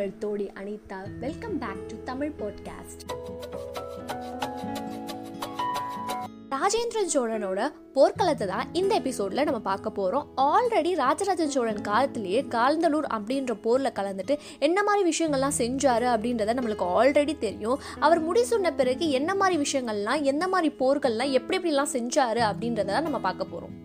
உங்கள் Todi Anita. Welcome back to Tamil podcast Rajendra சோழனோட போர்க்களத்தை தான் இந்த எபிசோட்ல நம்ம பார்க்க போறோம். ஆல்ரெடி ராஜராஜ சோழன் காலத்திலேயே காலந்தலூர் அப்படின்ற போர்ல கலந்துட்டு என்ன மாதிரி விஷயங்கள்லாம் செஞ்சாரு அப்படின்றத நம்மளுக்கு ஆல்ரெடி தெரியும். அவர் முடி சொன்ன பிறகு என்ன மாதிரி விஷயங்கள்லாம் என்ன மாதிரி போர்கள்லாம் எப்படி எப்படிலாம் செஞ்சாரு அப்படின்றத நம்ம பார்க்க போறோம்.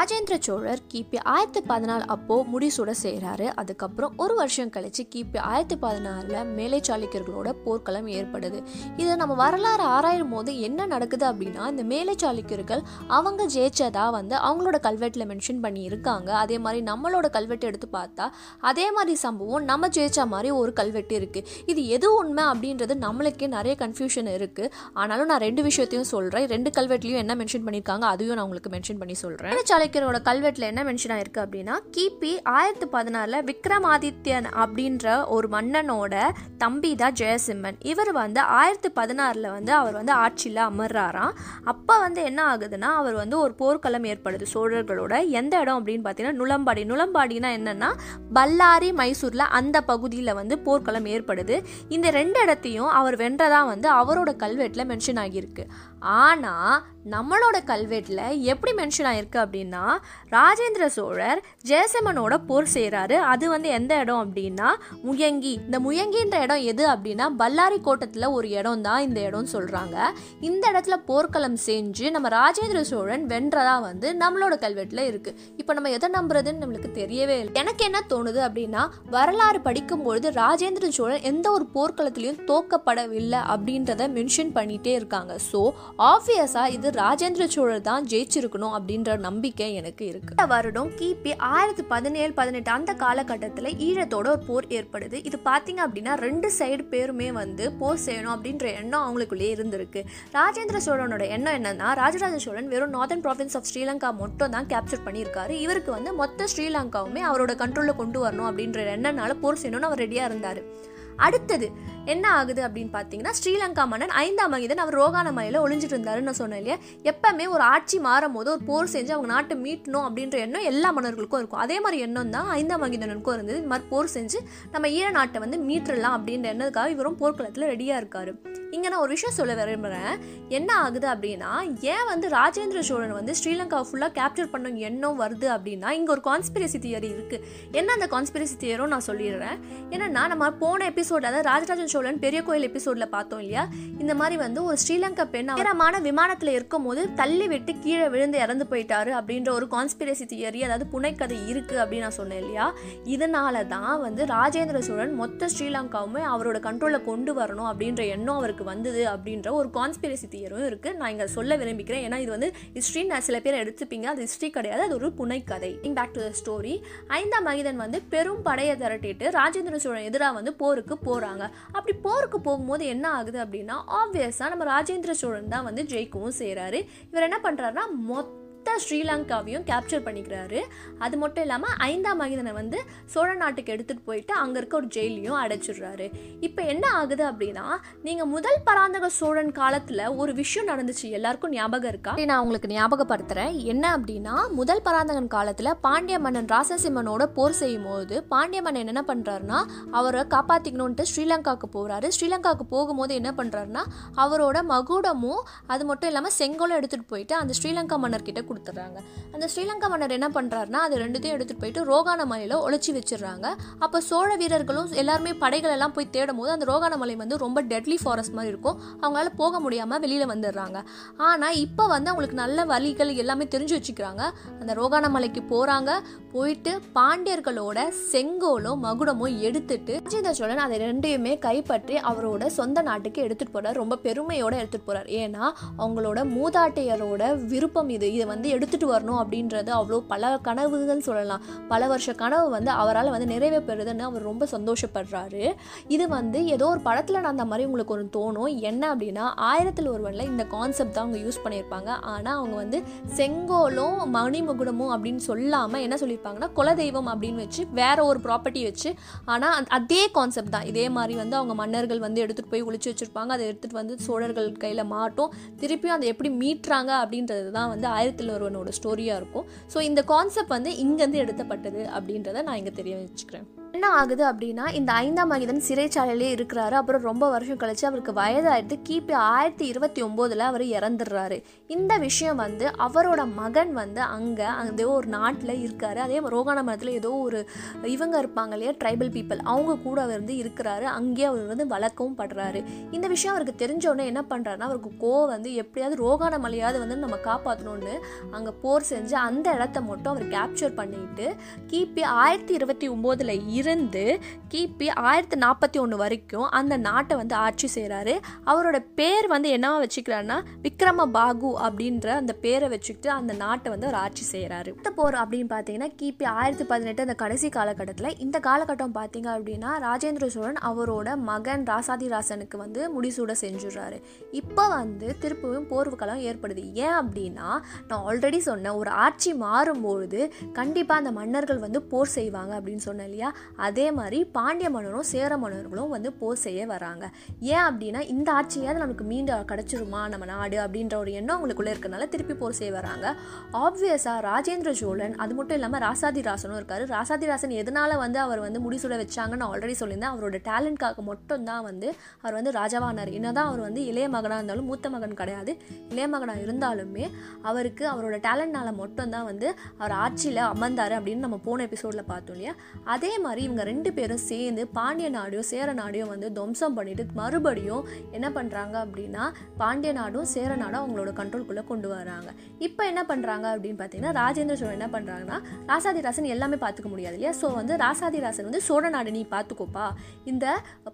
ராஜேந்திர சோழர் கிபி ஆயிரத்தி பதினாலு அப்போ முடிசூட செய்கிறாரு அதுக்கப்புறம் ஒரு வருஷம் கழிச்சு கிபி ஆயிரத்தி பதினாறுல மேலை சாளுக்கியர்களோட போர்க்களம் ஏற்படுது. இதை நம்ம வரலாறு ஆராயும் போது என்ன நடக்குது அப்படின்னா இந்த மேலை சாளுக்கியர்கள் அவங்க ஜெயிச்சதா வந்து அவங்களோட கல்வெட்டில் மென்ஷன் பண்ணி இருக்காங்க அதே மாதிரி நம்மளோட கல்வெட்டு எடுத்து பார்த்தா அதே மாதிரி சம்பவம் நம்ம ஜெயிச்ச மாதிரி ஒரு கல்வெட்டு இருக்கு. இது எது உண்மை அப்படின்றது நம்மளுக்கே நிறைய கன்ஃபியூஷன் இருக்கு. ஆனாலும் நான் ரெண்டு விஷயத்தையும் சொல்றேன். ரெண்டு கல்வெட்டுலையும் என்ன மென்ஷன் பண்ணியிருக்காங்க அதையும் நான் உங்களுக்கு மென்ஷன் பண்ணி சொல்றேன். சாளுக்கியரோட கல்வெட்டில் என்ன மென்ஷன் ஆயிருக்கு அப்படின்னா கிபி ஆயிரத்தி பதினாறில் விக்ரமாதித்யன் அப்படின்ற ஒரு மன்னனோட தம்பி தான் ஜெயசிம்மன். இவர் வந்து ஆயிரத்தி பதினாறில் வந்து அவர் வந்து ஆட்சியில் அமர்றாராம். அப்போ வந்து என்ன ஆகுதுன்னா அவர் வந்து ஒரு போர்க்களம் ஏற்படுது சோழர்களோட. எந்த இடம் அப்படின்னு பார்த்தீங்கன்னா நுளம்பாடி. நுளம்பாடினா என்னன்னா பல்லாரி மைசூரில் அந்த பகுதியில் வந்து போர்க்களம் ஏற்படுது. இந்த ரெண்டு இடத்தையும் அவர் வென்றதாக வந்து அவரோட கல்வெட்டில் மென்ஷன் ஆகியிருக்கு. ஆனால் நம்மளோட கல்வெட்டில் எப்படி மென்ஷன் ஆயிருக்கு அப்படின்னா ராஜேந்திர சோழர் ஜெயசிம்மனோட போர் செய்கிறாரு அது வந்து எந்த இடம் அப்படின்னா முயங்கி. இந்த முயங்கின்ற இடம் எது அப்படின்னா பல்லாரி கோட்டத்தில் ஒரு இடம் தான் இந்த இடம்னு சொல்கிறாங்க இந்த இடத்துல போர்க்களம் செஞ்சு நம்ம ராஜேந்திர சோழன் வென்றதா வந்து நம்மளோட கல்வெட்டில் இருக்குது இப்போ நம்ம எதை நம்புறதுன்னு நம்மளுக்கு தெரியவே இல்லை. எனக்கு என்ன தோணுது அப்படின்னா வரலாறு படிக்கும்பொழுது ராஜேந்திர சோழன் எந்த ஒரு போர்க்களத்திலையும் தோக்கப்படவில்லை அப்படின்றத மென்ஷன் பண்ணிகிட்டே இருக்காங்க. ஸோ ஆப்வியஸாக இது ராஜேந்திர சோழர் தான் ஜெயிச்சிருக்கணும் அப்படின்ற நம்பிக்கை எனக்கு இருக்கு. இந்த வருடம் கிபி ஆயிரத்தி பதினேழு பதினெட்டு அந்த காலகட்டத்தில் ஈழத்தோட ஒரு போர் ஏற்படுது. இது பார்த்தீங்க அப்படின்னா ரெண்டு சைடு பேருமே வந்து போர் செய்யணும் அப்படின்ற எண்ணம் அவங்களுக்குள்ளேயே இருந்திருக்கு. ராஜேந்திர சோழனோட எண்ணம் என்னன்னா ராஜராஜ சோழன் வெறும் நார்தன் ப்ராவின்ஸ் ஆஃப் ஸ்ரீலங்கா மட்டும் தான் கேப்சர் பண்ணியிருக்காரு. இவருக்கு வந்து மொத்த ஸ்ரீலங்காவுமே அவரோட கண்ட்ரோலில் கொண்டு வரணும் அப்படின்ற எண்ணனால போர் செய்யணும்னு அவர் ரெடியாக இருந்தார். அடுத்தது என்ன ஆகுது அப்படின்னு பார்த்தீங்கன்னா ஸ்ரீலங்கா மன்னன் ஐந்தாம் மகிதன் அவர் ரோகான மலையில் ஒளிஞ்சிட்டு இருந்தாருன்னு நான் சொன்னேன் இல்லையா? எப்பவுமே ஒரு ஆட்சி மாறும் போது ஒரு போர் செஞ்சு அவங்க நாட்டை மீட்டணும் அப்படின்ற எண்ணம் எல்லா மன்னர்களுக்கும் இருக்கும். அதே மாதிரி எண்ணம் தான் ஐந்தாம் மகிதனுக்கும் இருந்தது. இது மாதிரி போர் செஞ்சு நம்ம ஈழ நாட்டை வந்து மீட்டரலாம் அப்படின்ற எண்ணத்துக்காக இவரும் போர்க்களத்தில் ரெடியாக இருக்காரு. இங்கே நான் ஒரு விஷயம் சொல்ல விரும்புகிறேன் என்ன ஆகுது அப்படின்னா ஏன் வந்து ராஜேந்திர சோழன் வந்து ஸ்ரீலங்காவை ஃபுல்லாக கேப்சர் பண்ண எண்ணம் வருது அப்படின்னா இங்கே ஒரு கான்ஸ்பிரசி தியரி இருக்குது என்ன அந்த கான்ஸ்பிரசி தியரும் நான் சொல்லிடுறேன். என்னன்னா நம்ம போன எபிசோட் அதாவது ராஜராஜன் சோழன் பெரிய கோயில் எபிசோட்ல பார்த்தோம் இல்லையா? இந்த மாதிரி வந்து ஒரு ஸ்ரீலங்கா பெண் உயரமான விமானத்தில் இருக்கும் போது தள்ளி விட்டு கீழே விழுந்து இறந்து போயிட்டாரு அப்படின்ற ஒரு கான்ஸ்பிரசி தியரி அதாவது புனைக்கதை இருக்கு அப்படின்னு நான் சொன்னேன் இல்லையா? இதனால தான் வந்து ராஜேந்திர சோழன் மொத்த ஸ்ரீலங்காவுமே அவரோட கண்ட்ரோலில் கொண்டு வரணும் அப்படின்ற எண்ணம் அவருக்கு வந்தது அப்படின்ற ஒரு கான்ஸ்பிரசி தியரும் இருக்கு. நான் இங்க சொல்ல விரும்பிக்கிறேன் ஏன்னா இது வந்து ஹிஸ்ட்ரி நான் சில பேர் எடுத்துப்பீங்க. அது ஹிஸ்ட்ரி கிடையாது. அது ஒரு புனைக்கதை. பேக் டு த ஸ்டோரி ஐந்தாம் மகிதன் வந்து பெரும் படையை திரட்டிட்டு ராஜேந்திர சோழன் எதிராக வந்து போருக்கு போறாங்க. அப்படி போருக்கு போகும்போது என்ன ஆகுது அப்படின்னா ஆப்வியஸாக நம்ம ராஜேந்திர சோழன் தான் வந்து ஜெயிக்கவும் செய்கிறாரு இவர் என்ன பண்ணுறாருன்னா மொத்த மொத்த ஸ்ரீலங்காவையும் கேப்சர் பண்ணிக்கிறாரு. அது மட்டும் இல்லாமல் ஐந்தாம் மகிதனை வந்து சோழ நாட்டுக்கு எடுத்துகிட்டு போயிட்டு அங்கே இருக்க ஒரு ஜெயிலையும் அடைச்சிடுறாரு. இப்போ என்ன ஆகுது அப்படின்னா நீங்கள் முதல் பராந்தக சோழன் காலத்தில் ஒரு விஷயம் நடந்துச்சு. எல்லாருக்கும் ஞாபகம் இருக்கா? நான் உங்களுக்கு ஞாபகப்படுத்துகிறேன் என்ன அப்படின்னா முதல் பராந்தகன் காலத்தில் பாண்டிய மன்னன் ராசசிம்மனோட போர் செய்யும் போது பாண்டிய மன்னன் என்ன பண்ணுறாருன்னா அவரை காப்பாற்றிக்கணுன்ட்டு ஸ்ரீலங்காவுக்கு போகிறாரு ஸ்ரீலங்காவுக்கு போகும்போது என்ன பண்ணுறாருன்னா அவரோட மகுடமும் அது மட்டும் இல்லாமல் செங்கோலும் எடுத்துகிட்டு போயிட்டு அந்த ஸ்ரீலங்கா மன்னர்கிட்ட கொடுத்துட்றாங்க. அந்த ஸ்ரீலங்கா மன்னர் என்ன பண்ணுறாருனா அது ரெண்டுத்தையும் எடுத்துகிட்டு போயிட்டு ரோகான மலையில் ஒழிச்சு வச்சிடுறாங்க. அப்போ சோழ வீரர்களும் எல்லாருமே படைகள் எல்லாம் போய் தேடும் போது அந்த ரோகான மலை வந்து ரொம்ப டெட்லி ஃபாரஸ்ட் மாதிரி இருக்கும். அவங்களால போக முடியாமல் வெளியில் வந்துடுறாங்க. ஆனால் இப்போ வந்து அவங்களுக்கு நல்ல வழிகள் எல்லாமே தெரிஞ்சு வச்சுக்கிறாங்க. அந்த ரோகான மலைக்கு போகிறாங்க போயிட்டு பாண்டியர்களோட செங்கோலும் மகுடமும் எடுத்துட்டு ராஜேந்திர சோழன் அதை ரெண்டையுமே கைப்பற்றி அவரோட சொந்த நாட்டுக்கு எடுத்துகிட்டு போகிறார் ரொம்ப பெருமையோட எடுத்துகிட்டு போகிறார் ஏன்னா அவங்களோட மூதாட்டையரோட விருப்பம் இது. இதை வந்து வந்து எடுத்துட்டு வரணும் அப்படின்றது அவ்வளோ பல கனவுகள் சொல்லலாம். பல வருஷ கனவு வந்து அவரால் வந்து நிறைவே பெறுதுன்னு அவர் ரொம்ப சந்தோஷப்படுறாரு. இது வந்து ஏதோ ஒரு படத்தில் நான் அந்த மாதிரி உங்களுக்கு ஒரு தோணும். என்ன அப்படின்னா ஆயிரத்தில் ஒருவனில் இந்த கான்செப்ட் தான் அவங்க யூஸ் பண்ணியிருப்பாங்க. ஆனால் அவங்க வந்து செங்கோலும் மணிமுகுடமும் அப்படின்னு சொல்லாமல் என்ன சொல்லியிருப்பாங்கன்னா குலதெய்வம் அப்படின்னு வச்சு வேற ஒரு ப்ராப்பர்ட்டி வச்சு ஆனால் அதே கான்செப்ட் தான். இதே மாதிரி வந்து அவங்க மன்னர்கள் வந்து எடுத்துகிட்டு போய் ஒழிச்சு வச்சுருப்பாங்க. அதை எடுத்துகிட்டு வந்து சோழர்கள் கையில் மாட்டும். திருப்பியும் அதை எப்படி மீட்டுறாங்க அப்படின்றது தான் வந்து ஆயிரத்தில் ஒருவனோட ஸ்டோரியாக இருக்கும். ஸோ இந்த கான்செப்ட் வந்து இங்கேருந்து எடுத்தப்பட்டது அப்படின்றத நான் இங்கே தெரிய வச்சுக்கிறேன். என்ன ஆகுது அப்படின்னா இந்த ஐந்தாம் மகிதன் சிறைச்சாலையிலே இருக்கிறாரு. அப்புறம் ரொம்ப வருஷம் கழிச்சு அவருக்கு வயதாயிடுத்து கிபி ஆயிரத்தி இருபத்தி ஒம்போதில் அவர் இறந்துடுறாரு. இந்த விஷயம் வந்து அவரோட மகன் வந்து அங்கே அந்த ஒரு நாட்டில் இருக்காரு. அதே ரோகான மரத்தில் ஏதோ ஒரு இவங்க இருப்பாங்க இல்லையா ட்ரைபல் பீப்புள் அவங்க கூட அவர் வந்து இருக்கிறாரு. அங்கேயே அவர் வந்து வளர்க்கவும் படுறாரு. இந்த விஷயம் அவருக்கு தெரிஞ்சோடனே என்ன பண்ணுறாருன்னா அவருக்கு கோவம் வந்து எப்படியாவது ரோகான மலையாவது வந்து நம்ம காப்பாற்றணும்னு அங்கே போர் செஞ்சு அந்த இடத்த மட்டும் அவர் கேப்சர் பண்ணிட்டு கிபி ஆயிரத்தி இருபத்தி ஒம்போதில் இருந்து கிபி ஆயிரத்தி நாற்பத்தி ஒன்று வரைக்கும் அந்த நாட்டை வந்து ஆட்சி செய்கிறாரு அவரோட பேர் வந்து என்னவா வச்சுக்கிறாருன்னா விக்ரம பாகு அப்படின்ற அந்த பேரை வச்சுக்கிட்டு அந்த நாட்டை வந்து அவர் ஆட்சி செய்கிறாரு இந்த போர் அப்படின்னு பார்த்தீங்கன்னா கிபி ஆயிரத்தி பதினெட்டு அந்த கடைசி காலகட்டத்தில் இந்த காலகட்டம் பார்த்தீங்க அப்படின்னா ராஜேந்திர சோழன் அவரோட மகன் ராசாதிராசனுக்கு வந்து முடிசூட செஞ்சுடுறாரு. இப்போ வந்து திருப்பவும் போர்வுக்களம் ஏற்படுது. ஏன் அப்படின்னா நான் ஆல்ரெடி சொன்னேன் ஒரு ஆட்சி மாறும்பொழுது கண்டிப்பாக அந்த மன்னர்கள் வந்து போர் செய்வாங்க அப்படின்னு சொன்னேன் இல்லையா? அதே மாதிரி பாண்டிய மன்னரும் சேர மன்னர்களும் வந்து போர் செய்ய வராங்க. ஏன் அப்படின்னா இந்த ஆட்சியாவது நமக்கு மீண்டும் கிடச்சிருமா நம்ம நாடு அப்படின்ற ஒரு எண்ணம் அவங்களுக்குள்ளே இருக்கனால திருப்பி போர் செய்ய வராங்க. ஆப்வியஸாக ராஜேந்திர சோழன் அது மட்டும் இல்லாமல் ராசாதிராசனும் இருக்காரு. ராசாதிராசன் எதனால வந்து அவர் வந்து முடிசூட வச்சாங்கன்னு ஆல்ரெடி சொல்லியிருந்தேன். அவரோட டேலண்ட்காக மட்டும்தான் வந்து அவர் வந்து ராஜாவானார் என்னதான் அவர் வந்து இளைய மகனாக இருந்தாலும் மூத்த மகன் கிடையாது. இளைய மகனாக இருந்தாலுமே அவருக்கு அவரோட டேலண்ட்னால மட்டும்தான் வந்து அவர் ஆட்சியில் அமர்ந்தார் அப்படின்னு நம்ம போன எபிசோடில் பார்த்தோம் இல்லையா? அதே மாதிரி இவங்க ரெண்டு பேரும் சேர்ந்து பாண்டிய நாடையும் சேர நாடையும் வந்து துவம்சம் பண்ணிட்டு மறுபடியும் என்ன பண்ணுறாங்க அப்படின்னா பாண்டிய நாடும் சேர நாடும் அவங்களோட கண்ட்ரோல்குள்ளே கொண்டு வராங்க. இப்போ என்ன பண்ணுறாங்க அப்படின்னு பார்த்தீங்கன்னா ராஜேந்திர சோழன் என்ன பண்ணுறாங்கன்னா ராசாதிராசன் எல்லாமே பார்த்துக்க முடியாது இல்லையா? ஸோ வந்து ராசாதிராசன் வந்து சோழ நாடு நீ பார்த்துக்கோப்பா. இந்த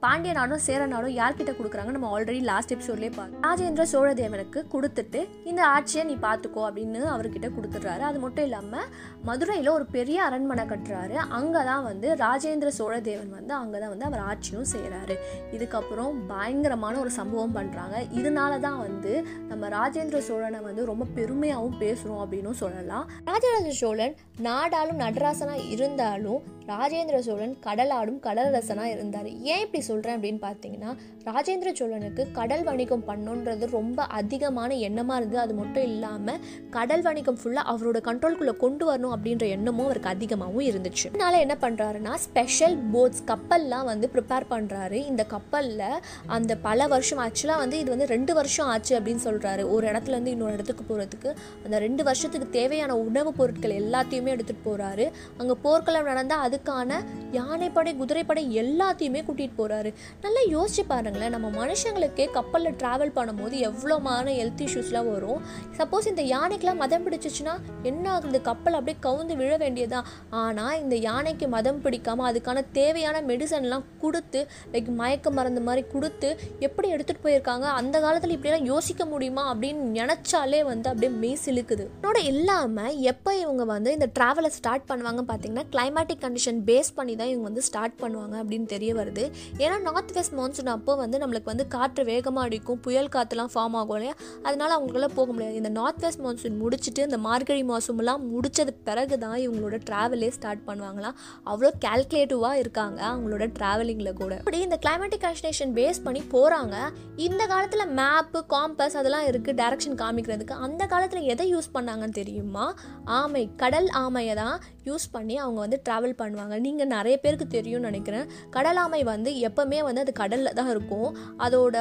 பாண்டிய நாடும் சேர நாடும் யார்கிட்ட கொடுக்குறாங்க நம்ம ஆல்ரெடி லாஸ்ட் எபிசோட்லேயே பார்த்தோம். ராஜேந்திர சோழதேவனுக்கு கொடுத்துட்டு இந்த ஆட்சியை நீ பார்த்துக்கோ அப்படின்னு அவர்கிட்ட கொடுத்துட்றாரு. அது மட்டும் இல்லாமல் மதுரையில் ஒரு பெரிய அரண்மனை கட்டுறாரு. அங்கே தான் வந்து ராஜேந்திர சோழதேவன் வந்து அங்கே தான் வந்து அவர் ஆட்சியும் செய்கிறாரு இதுக்கப்புறம் பயங்கரமான ஒரு சம்பவம் பண்ணுறாங்க இதனால தான் வந்து நம்ம ராஜேந்திர சோழனை வந்து ரொம்ப பெருமையாகவும் பேசுகிறோம் அப்படின்னும் சொல்லலாம். ராஜராஜ சோழன் நாடாலும் நடராசனாக இருந்தாலும் ராஜேந்திர சோழன் கடலாடும் கடலரசனாக இருந்தார். ஏன் இப்படி சொல்கிறேன் அப்படின்னு பார்த்தீங்கன்னா ராஜேந்திர சோழனுக்கு கடல் வணிகம் பண்ணுன்றது ரொம்ப அதிகமான எண்ணமாக இருந்தது. அது மட்டும் இல்லாமல் கடல் வணிகம் ஃபுல்லாக அவரோட கண்ட்ரோல்குள்ளே கொண்டு வரணும் அப்படின்ற எண்ணமும் அவருக்கு அதிகமாகவும் இருந்துச்சு. அதனால என்ன பண்ணுறாருன்னா ஸ்பெஷல் போட்ஸ் கப்பல்லாம் வந்து ப்ரிப்பேர் பண்ணுறாரு இந்த கப்பலில் அந்த பல வருஷம் ஆக்சுவலாக வந்து இது வந்து ரெண்டு வருஷம் ஆச்சு அப்படின்னு சொல்கிறாரு ஒரு இடத்துல இருந்து இன்னொரு இடத்துக்கு போகிறதுக்கு அந்த ரெண்டு வருஷத்துக்கு தேவையான உணவுப் பொருட்கள் எல்லாத்தையுமே எடுத்துகிட்டு போகிறாரு அங்கே போர்க்களம் நடந்தால் அது அதுக்கான யானைப்படை குதிரைப்படை எல்லாத்தையுமே கூட்டிகிட்டு போகிறாரு நல்லா யோசிச்சு பாருங்களேன் நம்ம மனுஷங்களுக்கே கப்பலில் ட்ராவல் பண்ணும்போது எவ்வளோமான ஹெல்த் இஷ்யூஸ்லாம் வரும். சப்போஸ் இந்த யானைக்கெலாம் மதம் பிடிச்சிச்சுன்னா என்ன ஆகுது? கப்பல் அப்படியே கவுந்து விழ வேண்டியதுதான் ஆனால் இந்த யானைக்கு மதம் பிடிக்காமல் அதுக்கான தேவையான மெடிசன்லாம் கொடுத்து லைக் மயக்க மருந்து மாதிரி கொடுத்து எப்படி எடுத்துகிட்டு போயிருக்காங்க? அந்த காலத்தில் இப்படியெல்லாம் யோசிக்க முடியுமா? அப்படின்னு நினச்சாலே வந்து அப்படியே மெய் சிலுக்குது. அதோட இல்லாமல் எப்போ இவங்க வந்து இந்த ட்ராவலை ஸ்டார்ட் பண்ணுவாங்க பார்த்தீங்கன்னா கிளைமேட்டிக் கண்டிஷன் பேஸ் பண்ணி தான் இவங்க வந்து ஸ்டார்ட் பண்ணுவாங்க அப்படின்னு தெரிய வருது. ஏன்னா நார்த் வெஸ்ட் மான்சூன் அப்போ வந்து நம்மளுக்கு வந்து காற்று வேகமாக அடிக்கும் புயல் காற்றுலாம் ஃபார்ம் ஆகும் இல்லையா? அதனால அவங்களால போக முடியாது. இந்த நார்த் வெஸ்ட் மான்சூன் முடிச்சுட்டு இந்த மார்கழி மாதமெல்லாம் முடிச்சது பிறகு தான் இவங்களோட ட்ராவலே ஸ்டார்ட் பண்ணுவாங்களாம். அவ்வளோ கால்குலேட்டிவாக இருக்காங்க அவங்களோட ட்ராவலிங்கில் கூட. அப்படி இந்த கிளைமேட்டிக் கன்ஸ்டேஷன் பேஸ் பண்ணி போகிறாங்க இந்த காலத்தில் மேப்பு காம்பஸ் அதெல்லாம் இருக்குது டேரக்ஷன் காமிக்கிறதுக்கு. அந்த காலத்தில் எதை யூஸ் பண்ணாங்கன்னு தெரியுமா? ஆமை கடல் ஆமையை தான் யூஸ் பண்ணி அவங்க வந்து ட்ராவல் பண்ணுவாங்க. நீங்கள் நிறைய பேருக்கு தெரியும்னு நினைக்கிறேன். கடல் ஆமை வந்து எப்போவுமே வந்து அது கடலில் தான் இருக்கும். அதோட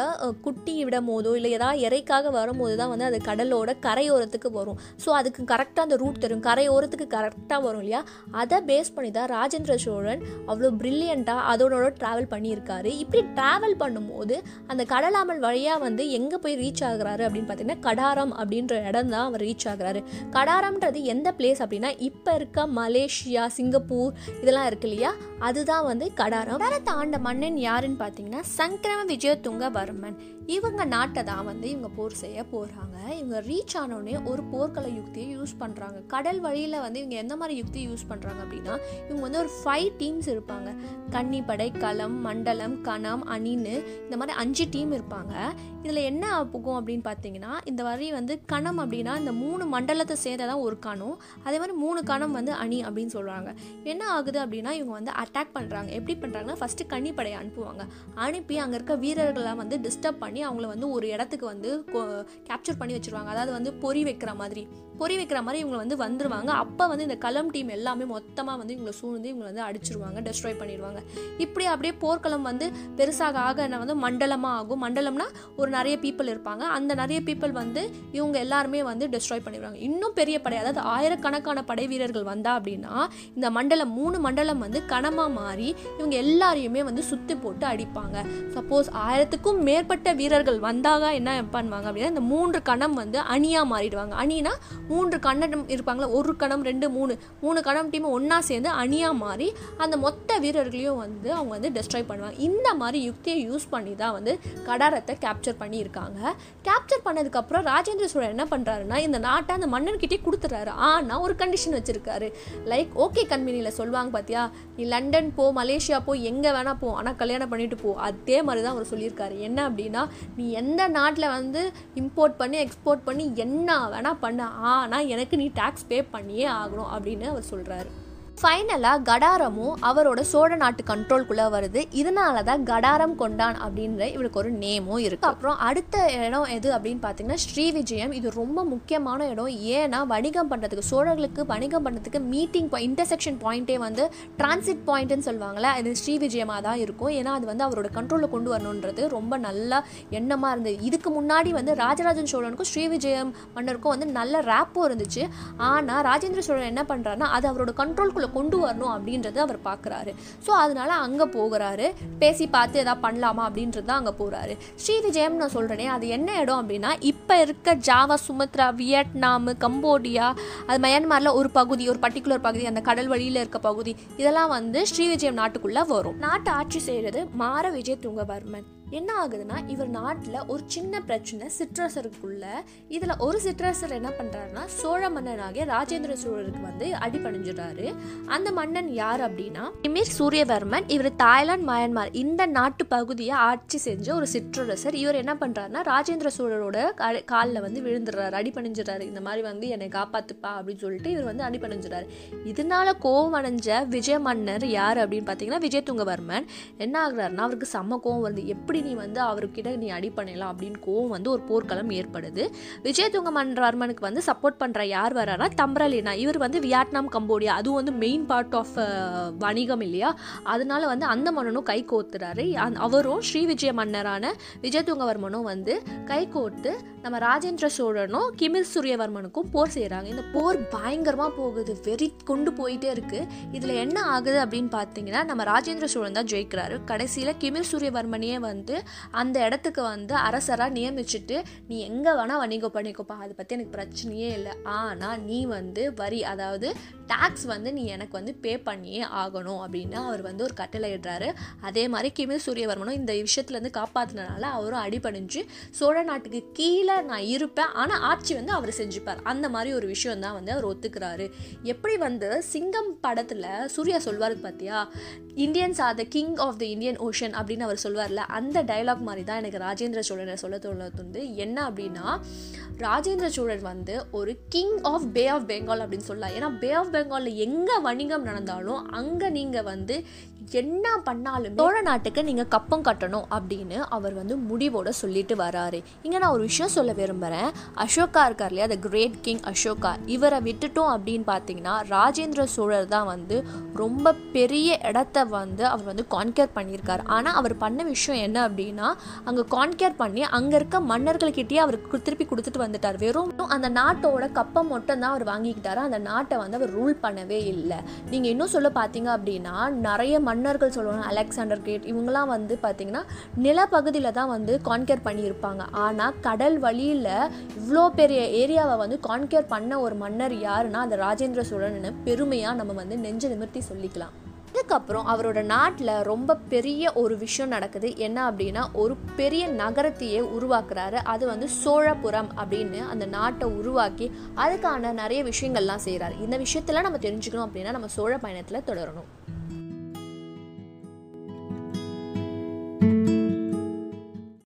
குட்டி விடும் போதோ இல்லை ஏதாவது இறைக்காக வரும்போது தான் வந்து அது கடலோட கரையோரத்துக்கு வரும். ஸோ அதுக்கு கரெக்டாக அந்த ரூட் தெரியும். கரையோரத்துக்கு கரெக்டாக வரும் இல்லையா? அதை பேஸ் பண்ணி தான் ராஜேந்திர சோழன் அவ்வளோ ப்ரில்லியண்ட்டாக அதோட ட்ராவல் பண்ணியிருக்காரு. இப்படி ட்ராவல் பண்ணும்போது அந்த கடலாமல் வழியாக வந்து எங்கே போய் ரீச் ஆகுறாரு அப்படின்னு பார்த்தீங்கன்னா கடாரம் அப்படின்ற இடம் தான் அவர் ரீச் ஆகுறாரு. கடாரம்ன்றது எந்த பிளேஸ் அப்படின்னா இப்போ இருக்க மலேசியா சிங்கப்பூர் இதெல்லாம் இருக்கு இல்லையா? அதுதான் வந்து கடாரம். பரத ஆண்ட மன்னன் யாருன்னு பார்த்தீங்கன்னா சங்கரம விஜயதுங்கவர்மன் இவங்க நாட்டை தான் வந்து இவங்க போர் செய்ய போகிறாங்க இவங்க ரீச் ஆனோடனே ஒரு போர்க்கலை யுக்தியை யூஸ் பண்ணுறாங்க கடல் வழியில் வந்து இவங்க எந்த மாதிரி யுக்தி யூஸ் பண்ணுறாங்க அப்படின்னா இவங்க வந்து ஒரு ஃபைவ் டீம்ஸ் இருப்பாங்க. கன்னிப்படை களம் மண்டலம் கணம் அணின்னு இந்த மாதிரி அஞ்சு டீம் இருப்பாங்க. இதில் என்ன போகும் அப்படின்னு பார்த்தீங்கன்னா இந்த வரி வந்து கணம் அப்படின்னா இந்த மூணு மண்டலத்தை சேர்ந்ததான் ஒரு கணம். அதே மாதிரி மூணு கணம் வந்து அணி அப்படின்னு சொல்கிறாங்க என்ன ஆகுது அப்படின்னா இவங்க வந்து அட்டாக் பண்ணுறாங்க எப்படி பண்ணுறாங்கன்னா ஃபஸ்ட்டு கன்னிப்படையை அனுப்புவாங்க. அனுப்பி அங்கே இருக்க வீரர்களை வந்து டிஸ்டர்ப் பண்ணி அவங்கள வந்து ஒரு இடத்துக்கு வந்து கேப்சர் பண்ணி வச்சிருவாங்க. அதாவது வந்து பொறி வைக்கிற மாதிரி. பொறி வைக்கிற மாதிரி இவங்க வந்து வந்துருவாங்க. அப்போ வந்து இந்த களம் டீம் எல்லாமே மொத்தமாக வந்து இவங்களை சூழ்ந்து இவங்களை வந்து அடிச்சிருவாங்க டெஸ்ட்ராய் பண்ணிடுவாங்க இப்படி அப்படியே போர்க்களம் வந்து பெருசாக ஆக என்ன வந்து மண்டலமாக ஆகும். மண்டலம்னா ஒரு நிறைய பீப்புள் இருப்பாங்க. அந்த நிறைய பீப்புள் வந்து இவங்க எல்லாருமே வந்து டெஸ்ட்ராய் பண்ணிடுவாங்க இன்னும் பெரிய படை அதாவது ஆயிரக்கணக்கான படை வீரர்கள் வந்தா அப்படின்னா இந்த மண்டலம் மூணு மண்டலம் வந்து கணமாக மாறி இவங்க எல்லாரையுமே வந்து சுத்தி போட்டு அடிப்பாங்க. சப்போஸ் ஆயிரத்துக்கும் மேற்பட்ட வீரர்கள் வந்தாக என்ன பண்ணுவாங்க அப்படின்னா இந்த மூன்று கணம் வந்து அணியாக மாறிடுவாங்க. அணினா மூன்று கண்ணம் இருப்பாங்களா? ஒரு கணம் ரெண்டு மூணு. மூணு கணம் டீம் ஒன்றா சேர்ந்து அணியாக மாறி அந்த மொத்த வீரர்களையும் வந்து அவங்க வந்து டெஸ்ட்ராய் பண்ணுவாங்க. இந்த மாதிரி யுக்தியை யூஸ் பண்ணி தான் வந்து கடாரத்தை கேப்சர் பண்ணியிருக்காங்க. கேப்சர் பண்ணதுக்கப்புறம் ராஜேந்திர சோழன் என்ன பண்ணுறாருன்னா இந்த நாட்டை அந்த மன்னன்கிட்டே கொடுத்துட்றாரு. ஆனால் ஒரு கண்டிஷன் வச்சுருக்காரு. லைக் ஓகே கம்பெனியில் சொல்லுவாங்க பார்த்தியா நீ லண்டன் போ மலேசியா போ எங்கே வேணால் போ ஆனால் கல்யாணம் பண்ணிட்டு போ. அதே மாதிரி தான் அவர் சொல்லியிருக்காரு. என்ன அப்படின்னா நீ எந்த நாட்டில் வந்து இம்போர்ட் பண்ணி எக்ஸ்போர்ட் பண்ணி என்ன வேணால் பண்ண. ஆனால் எனக்கு நீ டேக்ஸ் பே பண்ணியே ஆகணும் அப்படின்னு அவர் சொல்கிறாரு ஃபைனலாக கடாரமும் அவரோட சோழ நாட்டு கண்ட்ரோல்குள்ளே வருது. இதனால தான் கடாரம் கொண்டான் அப்படின்ற இவருக்கு ஒரு நேமும் இருக்குது அப்புறம் அடுத்த இடம் எது அப்படின்னு பார்த்தீங்கன்னா ஸ்ரீ விஜயம் இது ரொம்ப முக்கியமான இடம். ஏன்னா வணிகம் பண்ணுறதுக்கு சோழர்களுக்கு வணிகம் பண்ணுறதுக்கு மீட்டிங் இன்டர்செக்ஷன் பாயிண்ட்டே வந்து டிரான்சிட் பாயிண்ட்னு சொல்லுவாங்களே அது ஸ்ரீ விஜயமாக தான் இருக்கும். ஏன்னா அது வந்து அவரோட கண்ட்ரோலில் கொண்டு வரணுன்றது ரொம்ப நல்ல எண்ணமாக இருந்தது. இதுக்கு முன்னாடி வந்து ராஜராஜன் சோழனுக்கும் ஸ்ரீ விஜயம் மன்னருக்கும் வந்து நல்ல ரேப்பும் இருந்துச்சு. ஆனால் ராஜேந்திர சோழன் என்ன பண்ணுறாருன்னா அது அவரோட கண்ட்ரோல்குள்ளே கொண்டு வரணும் அப்படின்றத அவர் பார்க்குறாரு. ஸோ அதனால அங்கே போகிறாரு. பேசி பார்த்து எதாவது பண்ணலாமா அப்படின்றது தான் அங்கே போகிறாரு ஸ்ரீ விஜயம் நான் சொல்கிறேனே அது என்ன இடம் அப்படின்னா இப்போ இருக்க ஜாவா சுமத்ரா வியட்நாம் கம்போடியா அது மயன்மாரில் ஒரு பகுதி ஒரு பர்டிகுலர் பகுதி அந்த கடல் வழியில் இருக்க பகுதி இதெல்லாம் வந்து ஸ்ரீ விஜயம் நாட்டுக்குள்ளே வரும். நாட்டு ஆட்சி செய்கிறது மார விஜய் துங்கவர்மன் என்ன ஆகுதுன்னா இவர் நாட்டில் ஒரு சின்ன பிரச்சனை சிற்றரசருக்குள்ள. இதில் ஒரு சிற்றரசர் என்ன பண்ணுறாருன்னா சோழ மன்னனாகிய ராஜேந்திர சோழருக்கு வந்து அடிபணிஞ்சிடுறாரு. அந்த மன்னன் யார் அப்படின்னா இமீர் சூரியவர்மன். இவர் தாய்லாந்து மயன்மார் இந்த நாட்டு பகுதியை ஆட்சி செஞ்ச ஒரு சிற்றரசர். இவர் என்ன பண்ணுறாருன்னா ராஜேந்திர சோழரோட காலில் வந்து விழுந்துடுறாரு அடிபணிஞ்சிடுறாரு. இந்த மாதிரி வந்து என்னை காப்பாத்துப்பா அப்படின்னு சொல்லிட்டு இவர் வந்து அடிபணிஞ்சிடாரு இதனால கோவம் அடைஞ்ச விஜய மன்னர் யார் அப்படின்னு பார்த்தீங்கன்னா விஜயதுங்கவர்மன். என்ன ஆகுறாருன்னா அவருக்கு செம்ம கோவம் வருது. எப்படி எப்படி நீ வந்து அவர்கிட்ட நீ அடி பண்ணலாம் அப்படின்னு கோவம் வந்து ஒரு போர்க்களம் ஏற்படுது. விஜயதுங்க மன்றவர்மனுக்கு வந்து சப்போர்ட் பண்ணுற யார் வரானா தம்ரலினா. இவர் வந்து வியட்நாம் கம்போடியா அதுவும் வந்து மெயின் பார்ட் ஆஃப் வணிகம் இல்லையா? அதனால வந்து அந்த மன்னனும் கை கோத்துறாரு. அவரும் ஸ்ரீ விஜய மன்னரான விஜயதுங்கவர்மனும் வந்து கை கோர்த்து நம்ம ராஜேந்திர சோழனும் கிமில் சூரியவர்மனுக்கும் போர் செய்கிறாங்க இந்த போர் பயங்கரமாக போகுது. வெறி கொண்டு போயிட்டே இருக்கு. இதில் என்ன ஆகுது அப்படின்னு பார்த்தீங்கன்னா நம்ம ராஜேந்திர சோழன் தான் ஜெயிக்கிறாரு. கடைசியில் கிமில் சூரியவர்மனையே வந்து அந்த இடத்துக்கு வந்து அரசராக நியமிச்சுட்டு நீ எங்கே வேணால் வணிகம் பண்ணிக்கோப்பா அதை பற்றி எனக்கு பிரச்சனையே இல்லை. ஆனால் நீ வந்து வரி அதாவது டேக்ஸ் வந்து நீ எனக்கு வந்து பே பண்ணியே ஆகணும். அப்படின்னு அவர் வந்து ஒரு கட்டளை இடுறாரு. அதே மாதிரி கிமில் சூரியவர்மனும் இந்த விஷயத்துலேருந்து காப்பாற்றினால அவரும் அடிபணிஞ்சு சோழ நாட்டுக்கு கீழே நான் இருப்பேன். ஆனால் ஆட்சி வந்து அவர் செஞ்சுப்பார். அந்த மாதிரி ஒரு விஷயம் தான் வந்து அவர் ஒத்துக்கிறாரு. எப்படி வந்து சிங்கம் படத்தில் சூர்யா சொல்வார் பார்த்தியா Indians are the king of the Indian ocean அப்படின்னு அவர் சொல்வார்ல அந்த டைலாக் மாதிரி தான் எனக்கு ராஜேந்திர சோழனை சொல்ல தோணுது. என்ன அப்படின்னா ராஜேந்திர சோழன் வந்து ஒரு king of bay of Bengal அப்படின்னு சொல்லலாம். ஏன்னா பே ஆஃப் பெங்காலில் எங்கே வணிகம் நடந்தாலும் அங்கே நீங்கள் வந்து என்ன பண்ணாலும் சோழ நாட்டுக்கு நீங்கள் கப்பம் கட்டணும் அப்படின்னு அவர் வந்து முடிவோட சொல்லிட்டு வராரு. இங்கே நான் ஒரு விஷயம் சொல்ல விரும்புகிறேன் அசோகா இருக்கார் இல்லையா? The great king Ashoka. இவரை விட்டுட்டோம் அப்படின்னு பார்த்தீங்கன்னா ராஜேந்திர சோழர் தான் வந்து ரொம்ப பெரிய இடத்த வந்து அவர் வந்து கான்கேர் பண்ணியிருக்காரு. ஆனால் அவர் பண்ண விஷயம் என்ன அப்படின்னா அங்கே கான்கேர் பண்ணி அங்கே இருக்க மன்னர்கள்கிட்டயே அவருக்கு திருப்பி கொடுத்துட்டு வந்துட்டார். வெறும் அந்த நாட்டோட கப்பம் மட்டும் தான் அவர் வாங்கிக்கிட்டாரு. அந்த நாட்டை வந்து அவர் ரூல் பண்ணவே இல்லை. நீங்கள் இன்னும் சொல்ல பார்த்தீங்க அப்படின்னா நிறைய மன்னர்கள் சொல்லுவாங்க அலெக்சாண்டர் கேட். இவங்கெல்லாம் வந்து பார்த்தீங்கன்னா நிலப்பகுதியில் தான் வந்து கான்கேர் பண்ணியிருப்பாங்க. ஆனால் கடல் வழியில் இவ்வளோ பெரிய ஏரியாவை வந்து கான்கேர் பண்ண ஒரு மன்னர் யாருன்னா அந்த ராஜேந்திர சோழன்னு பெருமையாக நம்ம வந்து நெஞ்சு நிமிர்த்தி சொல்லிக்கலாம். இதுக்கப்புறம் அவரோட நாட்டில் ரொம்ப பெரிய ஒரு விஷயம் நடக்குது. என்ன அப்படின்னா ஒரு பெரிய நகரத்தையே உருவாக்குறாரு. அது வந்து சோழபுரம் அப்படின்னு அந்த நாட்டை உருவாக்கி அதுக்கான நிறைய விஷயங்கள்லாம் செய்கிறாரு இந்த விஷயத்தெல்லாம் நம்ம தெரிஞ்சுக்கணும் அப்படின்னா நம்ம சோழ பயணத்தில் தொடரணும்.